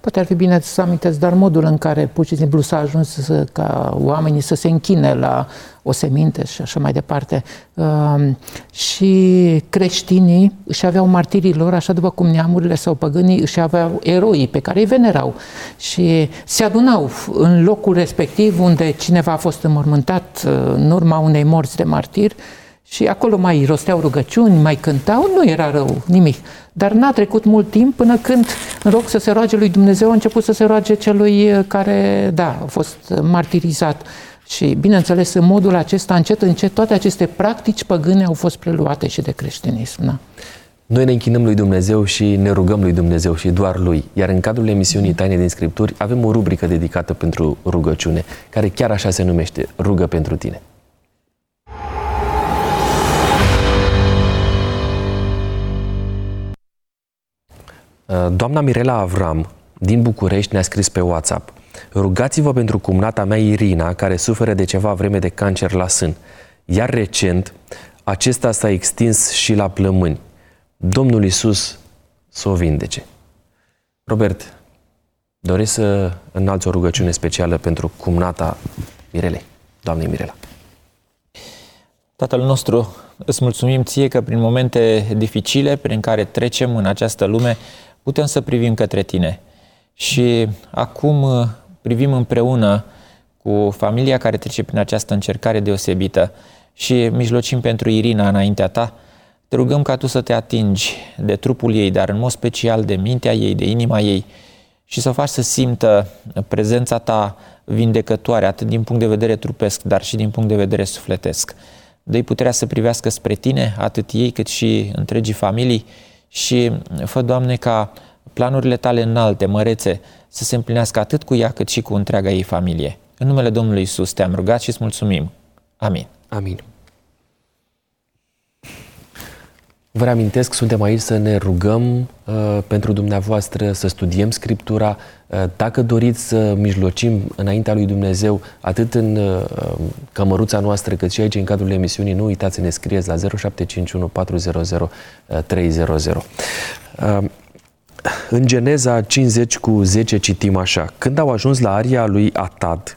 Poate ar fi bine să aminteți, dar modul în care pur și simplu s-a ajuns să, ca oamenii să se închine la o seminte și așa mai departe. Uh, și creștinii își aveau martirii lor, așa după cum neamurile sau păgânii își aveau eroii pe care îi venerau. Și se adunau în locul respectiv unde cineva a fost înmormântat uh, în urma unei morți de martir și acolo mai rosteau rugăciuni, mai cântau, nu era rău, nimic. Dar n-a trecut mult timp până când, în loc să se roage lui Dumnezeu, a început să se roage celui uh, care, da, a fost martirizat. Și, bineînțeles, în modul acesta, încet, încet, toate aceste practici păgâne au fost preluate și de creștinism. Da? Noi ne închinăm lui Dumnezeu și ne rugăm lui Dumnezeu și doar lui. Iar în cadrul emisiunii Taine din Scripturi avem o rubrică dedicată pentru rugăciune, care chiar așa se numește, Rugă pentru tine. Doamna Mirela Avram din București ne-a scris pe WhatsApp Rugați-vă pentru cumnata mea Irina, care suferă de ceva vreme de cancer la sân. Iar recent, acesta s-a extins și la plămâni. Domnul Isus să o vindece. Robert, doresc să înalți o rugăciune specială pentru cumnata Mirelei, doamnei Mirela. Tatăl nostru, îți mulțumim ție că prin momente dificile prin care trecem în această lume, putem să privim către tine. Și acum uh, privim împreună cu familia care trece prin această încercare deosebită și mijlocim pentru Irina înaintea ta. Te rugăm ca tu să te atingi de trupul ei, dar în mod special de mintea ei, de inima ei și să o faci să simtă prezența ta vindecătoare, atât din punct de vedere trupesc, dar și din punct de vedere sufletesc. dă puterea să privească spre tine, atât ei cât și întregii familii și fă, Doamne, ca planurile tale înalte, mărețe, să se împlinească atât cu ea cât și cu întreaga ei familie. În numele Domnului Isus te-am rugat și îți mulțumim. Amin. Amin. Vă reamintesc, suntem aici să ne rugăm uh, pentru dumneavoastră, să studiem Scriptura. Uh, dacă doriți să mijlocim înaintea lui Dumnezeu, atât în uh, cămăruța noastră, cât și aici în cadrul emisiunii, nu uitați să ne scrieți la 0751 400 300. Uh, în Geneza 50 cu 10 citim așa. Când au ajuns la aria lui Atad,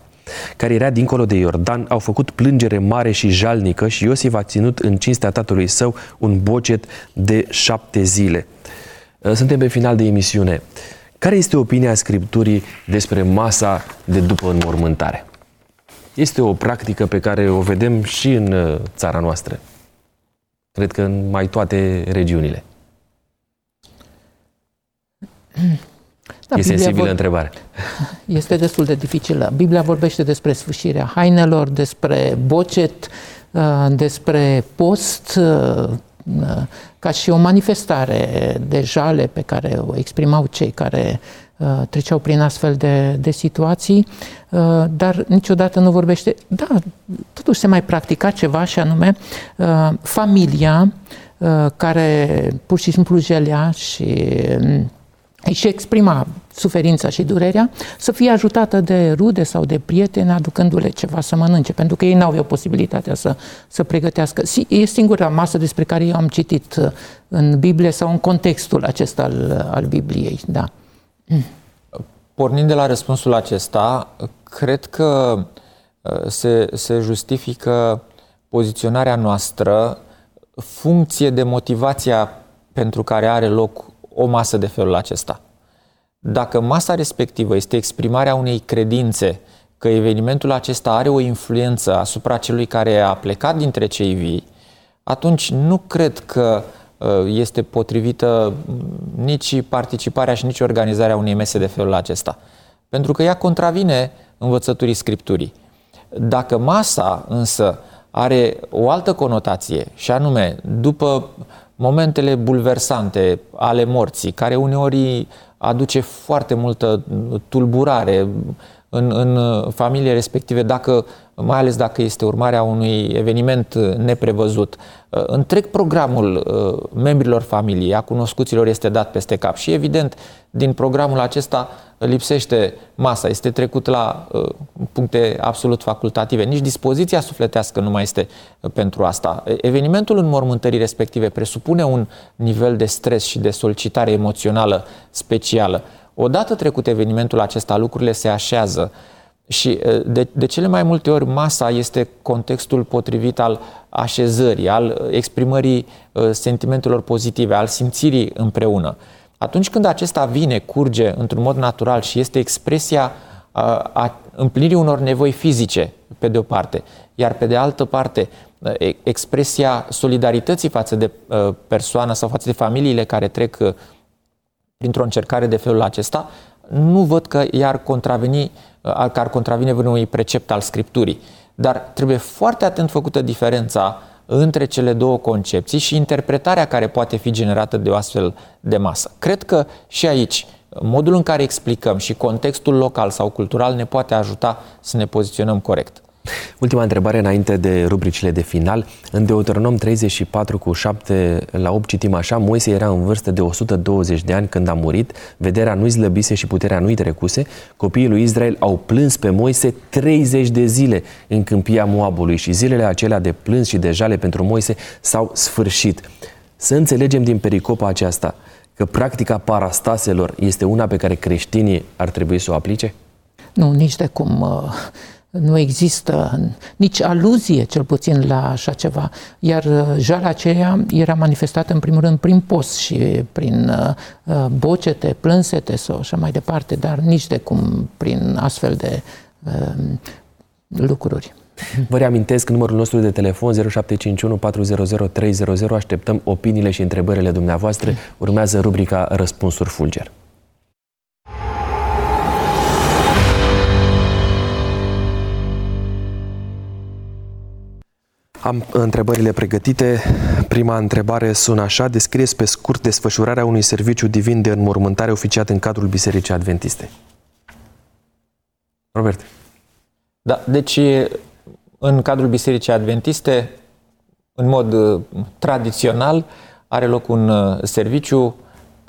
care era dincolo de Iordan, au făcut plângere mare și jalnică și Iosif a ținut în cinstea tatălui său un bocet de șapte zile. Uh, suntem pe final de emisiune. Care este opinia Scripturii despre masa de după înmormântare? Este o practică pe care o vedem și în uh, țara noastră. Cred că în mai toate regiunile. Da, e sensibilă vor... întrebare. Este destul de dificilă. Biblia vorbește despre sfârșirea hainelor, despre bocet, uh, despre post, uh, uh, ca și o manifestare de jale pe care o exprimau cei care treceau prin astfel de, de situații, dar niciodată nu vorbește. Da, totuși se mai practica ceva și anume familia care pur și simplu jelea și și exprima suferința și durerea, să fie ajutată de rude sau de prieteni aducându-le ceva să mănânce, pentru că ei n-au o posibilitatea să, să pregătească. E singura masă despre care eu am citit uh, în Biblie sau în contextul acesta al, al Bibliei. Da. Pornind de la răspunsul acesta, cred că uh, se, se justifică poziționarea noastră funcție de motivația pentru care are loc o masă de felul acesta. Dacă masa respectivă este exprimarea unei credințe că evenimentul acesta are o influență asupra celui care a plecat dintre cei vii, atunci nu cred că uh, este potrivită nici participarea și nici organizarea unei mese de felul acesta. Pentru că ea contravine învățăturii Scripturii. Dacă masa însă are o altă conotație, și anume, după momentele bulversante ale morții, care uneori aduce foarte multă tulburare în, în familie respective, dacă, mai ales dacă este urmarea unui eveniment neprevăzut. Întreg programul uh, membrilor familiei, a cunoscuților, este dat peste cap și evident din programul acesta lipsește masa, este trecut la uh, puncte absolut facultative. Nici dispoziția sufletească nu mai este uh, pentru asta. Evenimentul înmormântării respective presupune un nivel de stres și de solicitare emoțională specială. Odată trecut evenimentul acesta, lucrurile se așează și uh, de, de cele mai multe ori masa este contextul potrivit al așezării, al exprimării uh, sentimentelor pozitive, al simțirii împreună. Atunci când acesta vine, curge într-un mod natural și este expresia a, a împlinirii unor nevoi fizice, pe de o parte, iar pe de altă parte, expresia solidarității față de persoană sau față de familiile care trec printr-o încercare de felul acesta, nu văd că i-ar contraveni, că ar contravine vreunui precept al Scripturii. Dar trebuie foarte atent făcută diferența între cele două concepții și interpretarea care poate fi generată de o astfel de masă. Cred că și aici modul în care explicăm și contextul local sau cultural ne poate ajuta să ne poziționăm corect. Ultima întrebare înainte de rubricile de final. În Deuteronom 34 cu 7 la 8 citim așa, Moise era în vârstă de 120 de ani când a murit, vederea nu-i slăbise și puterea nu-i trecuse, copiii lui Israel au plâns pe Moise 30 de zile în câmpia Moabului și zilele acelea de plâns și de jale pentru Moise s-au sfârșit. Să înțelegem din pericopa aceasta că practica parastaselor este una pe care creștinii ar trebui să o aplice? Nu, nici de cum. Uh, nu există nici aluzie, cel puțin, la așa ceva. Iar uh, jala aceea era manifestată, în primul rând, prin post și prin uh, uh, bocete, plânsete sau așa mai departe, dar nici de cum prin astfel de uh, lucruri. Vă reamintesc numărul nostru de telefon 0751 400 300. Așteptăm opiniile și întrebările dumneavoastră. Urmează rubrica Răspunsuri Fulger. Am întrebările pregătite. Prima întrebare sună așa. Descrieți pe scurt desfășurarea unui serviciu divin de înmormântare oficiat în cadrul Bisericii Adventiste. Robert. Da, deci în cadrul Bisericii Adventiste, în mod uh, tradițional, are loc un uh, serviciu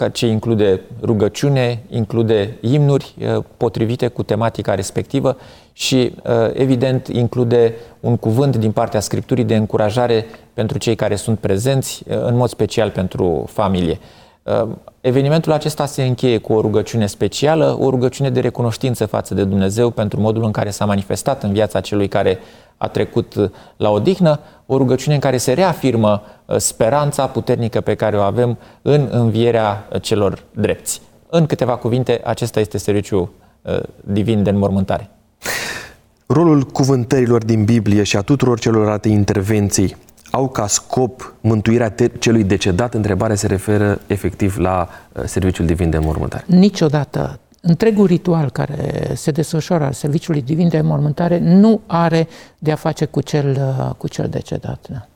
ce include rugăciune, include imnuri uh, potrivite cu tematica respectivă și, evident, include un cuvânt din partea Scripturii de încurajare pentru cei care sunt prezenți, în mod special pentru familie. Evenimentul acesta se încheie cu o rugăciune specială, o rugăciune de recunoștință față de Dumnezeu pentru modul în care s-a manifestat în viața celui care a trecut uh, la odihnă, o rugăciune în care se reafirmă uh, speranța puternică pe care o avem în învierea uh, celor drepți. În câteva cuvinte, acesta este serviciul divin de înmormântare. Rolul cuvântărilor din Biblie și a tuturor celorlalte intervenții au ca scop mântuirea celui decedat? Întrebarea se referă efectiv la serviciul divin de înmormântare. Niciodată întregul ritual care se desfășoară al serviciului divin de mormântare nu are de a face cu cel, cu cel decedat. Da.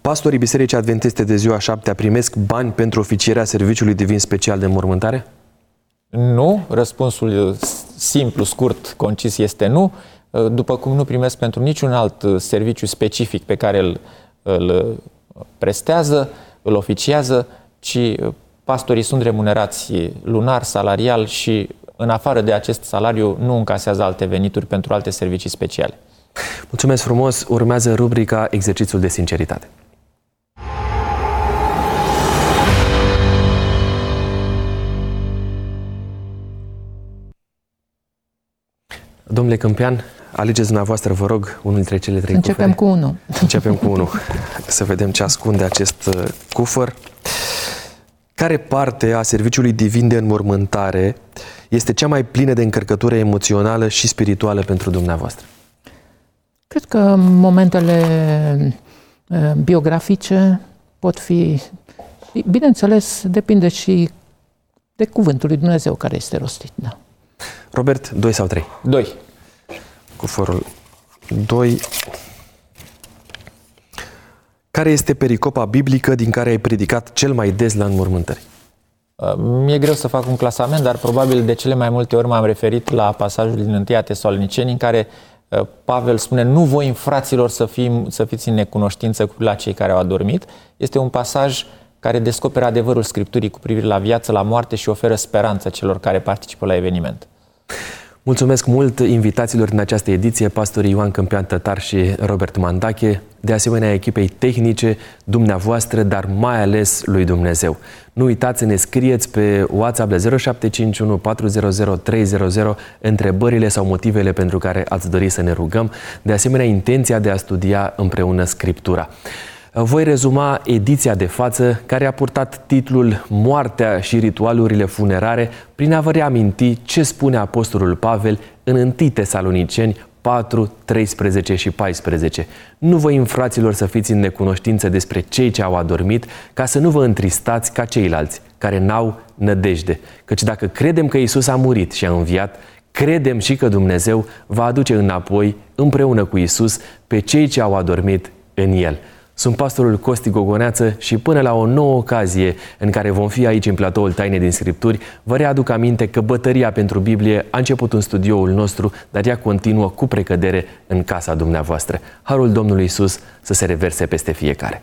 Pastorii Bisericii Adventiste de ziua șaptea primesc bani pentru oficierea serviciului divin special de mormântare? Nu. Răspunsul simplu, scurt, concis este nu. După cum nu primesc pentru niciun alt serviciu specific pe care îl, îl prestează, îl oficiază, ci pastorii sunt remunerați lunar, salarial și în afară de acest salariu, nu încasează alte venituri pentru alte servicii speciale. Mulțumesc frumos! Urmează rubrica Exercițiul de sinceritate. Domnule Câmpian, alegeți dumneavoastră, vă rog, unul dintre cele trei Începem cufere. cu unul. Începem cu unul. Să vedem ce ascunde acest uh, cufăr. Care parte a serviciului divin de înmormântare este cea mai plină de încărcătură emoțională și spirituală pentru dumneavoastră? Cred că momentele eh, biografice pot fi, bineînțeles, depinde și de cuvântul lui Dumnezeu care este rostit. Da. Robert, 2 sau 3? 2. Cu forul 2. Care este pericopa biblică din care ai predicat cel mai des la înmormântări? Uh, mi-e greu să fac un clasament, dar probabil de cele mai multe ori m-am referit la pasajul din 1 Tesaloniceni în care uh, Pavel spune nu voi fraților să, fim, să fiți în necunoștință cu la cei care au adormit. Este un pasaj care descoperă adevărul Scripturii cu privire la viață, la moarte și oferă speranță celor care participă la eveniment. Mulțumesc mult invitațiilor din această ediție, pastorii Ioan Câmpian Tătar și Robert Mandache, de asemenea echipei tehnice, dumneavoastră, dar mai ales lui Dumnezeu. Nu uitați să ne scrieți pe WhatsApp de 0751 400 300 întrebările sau motivele pentru care ați dori să ne rugăm, de asemenea intenția de a studia împreună Scriptura voi rezuma ediția de față care a purtat titlul Moartea și ritualurile funerare prin a vă reaminti ce spune Apostolul Pavel în 1 Tesaloniceni 4, 13 și 14. Nu vă infraților să fiți în necunoștință despre cei ce au adormit, ca să nu vă întristați ca ceilalți, care n-au nădejde. Căci dacă credem că Isus a murit și a înviat, credem și că Dumnezeu va aduce înapoi, împreună cu Isus, pe cei ce au adormit în El. Sunt pastorul Costi Gogoneață și până la o nouă ocazie în care vom fi aici în platoul Taine din Scripturi, vă readuc aminte că bătăria pentru Biblie a început în studioul nostru, dar ea continuă cu precădere în casa dumneavoastră. Harul Domnului Isus să se reverse peste fiecare.